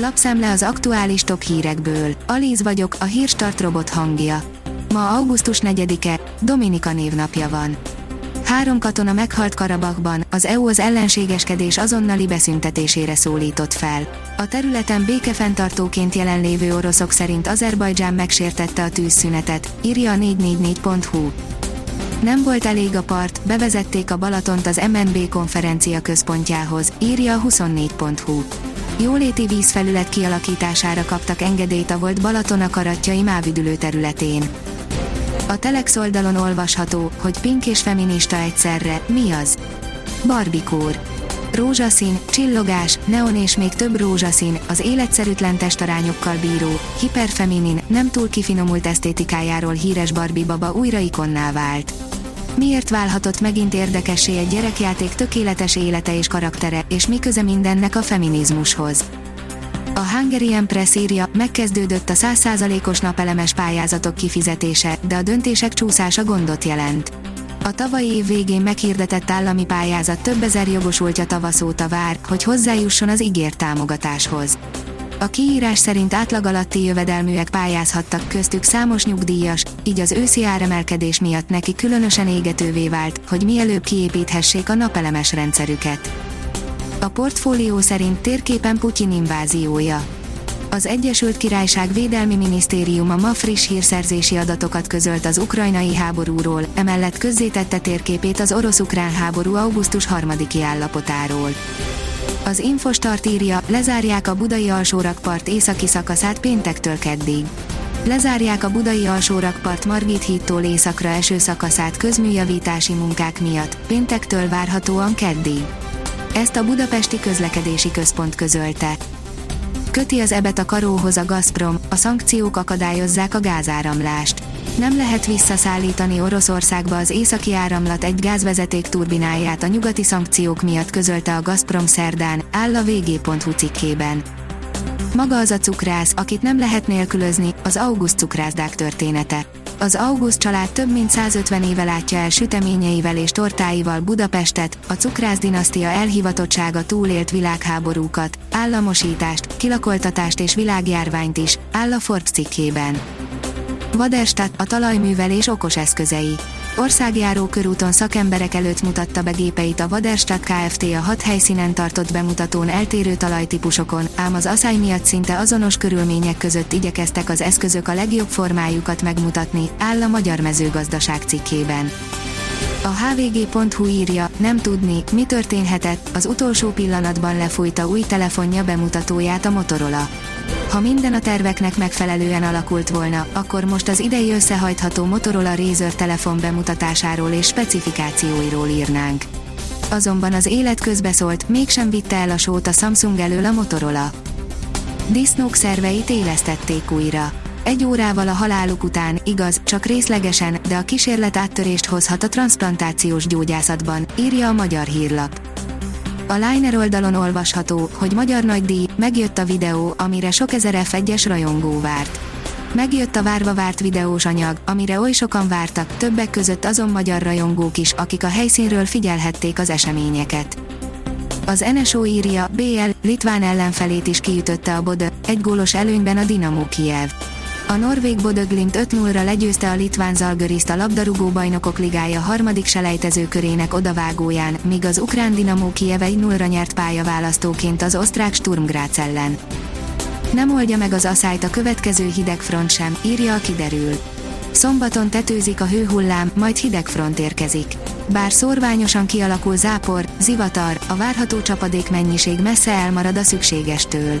Lapszemle az aktuális top hírekből. Alíz vagyok, a hírstart robot hangja. Ma augusztus 4-e, Dominika névnapja van. Három katona meghalt Karabakban, az EU az ellenségeskedés azonnali beszüntetésére szólított fel. A területen békefenntartóként jelenlévő oroszok szerint Azerbajdzsán megsértette a tűzszünetet, írja a 444.hu. Nem volt elég a part, bevezették a Balatont az MNB konferencia központjához, írja a 24.hu. Jóléti vízfelület kialakítására kaptak engedélyt a volt Balaton a karatjai mávüdülő területén. A Telex oldalon olvasható, hogy pink és feminista egyszerre, mi az? Barbikór. Rózsaszín, csillogás, neon és még több rózsaszín, az életszerűtlen testarányokkal bíró, hiperfeminin, nem túl kifinomult esztétikájáról híres Barbie baba újra ikonná vált. Miért válhatott megint érdekessé egy gyerekjáték tökéletes élete és karaktere, és mi köze mindennek a feminizmushoz? A Hungarian Press írja, megkezdődött a 100%-os napelemes pályázatok kifizetése, de a döntések csúszása gondot jelent. A tavalyi év végén meghirdetett állami pályázat több ezer jogosultja tavaszóta vár, hogy hozzájusson az ígért támogatáshoz. A kiírás szerint átlag alatti jövedelműek pályázhattak köztük számos nyugdíjas, így az őszi áremelkedés miatt neki különösen égetővé vált, hogy mielőbb kiépíthessék a napelemes rendszerüket. A portfólió szerint térképen Putyin inváziója. Az Egyesült Királyság Védelmi Minisztériuma ma friss hírszerzési adatokat közölt az ukrajnai háborúról, emellett közzétette térképét az orosz-ukrán háború augusztus 3 állapotáról. Az Infostart írja, lezárják a budai alsórakpart északi szakaszát péntektől keddig. Lezárják a budai alsórakpart Margit hídtól északra eső szakaszát közműjavítási munkák miatt, péntektől várhatóan keddig. Ezt a Budapesti Közlekedési Központ közölte. Köti az ebet a karóhoz a Gazprom, a szankciók akadályozzák a gázáramlást. Nem lehet visszaszállítani Oroszországba az északi áramlat egy gázvezeték turbináját a nyugati szankciók miatt közölte a Gazprom szerdán, áll a vg.hu cikkében. Maga az a cukrász, akit nem lehet nélkülözni, az August cukrászdák története. Az August család több mint 150 éve látja el süteményeivel és tortáival Budapestet, a cukrász dinasztia elhivatottsága túlélt világháborúkat, államosítást, kilakoltatást és világjárványt is, áll a Forbes cikkében. Vaderstat a talajművelés okos eszközei. Országjáró körúton szakemberek előtt mutatta be gépeit a Vaderstat Kft. a hat helyszínen tartott bemutatón eltérő talajtípusokon, ám az asszály miatt szinte azonos körülmények között igyekeztek az eszközök a legjobb formájukat megmutatni, áll a Magyar Mezőgazdaság cikkében. A hvg.hu írja, nem tudni, mi történhetett, az utolsó pillanatban lefújta új telefonja bemutatóját a Motorola. Ha minden a terveknek megfelelően alakult volna, akkor most az idei összehajtható Motorola Razer telefon bemutatásáról és specifikációiról írnánk. Azonban az élet közbeszólt, mégsem vitte el a sót a Samsung elől a Motorola. Disznók szerveit élesztették újra. Egy órával a haláluk után, igaz, csak részlegesen, de a kísérlet áttörést hozhat a transplantációs gyógyászatban, írja a magyar hírlap. A Liner oldalon olvasható, hogy magyar nagydíj, megjött a videó, amire sok ezer F1-es rajongó várt. Megjött a várva várt videós anyag, amire oly sokan vártak, többek között azon magyar rajongók is, akik a helyszínről figyelhették az eseményeket. Az NSO írja, BL, Litván ellenfelét is kiütötte a Bodö, egy gólos előnyben a Dinamo Kiev. A norvég Bodöglint 5-0-ra legyőzte a litván Zalgiriszt a labdarúgó bajnokok ligája harmadik selejtezőkörének odavágóján, míg az ukrán Dinamo Kiev 1-0-ra nyert pályaválasztóként az osztrák Sturm Graz ellen. Nem oldja meg az asszályt a következő hidegfront sem, írja a kiderül. Szombaton tetőzik a hőhullám, majd hidegfront érkezik. Bár szorványosan kialakul zápor, zivatar, a várható csapadék mennyiség messze elmarad a szükségestől.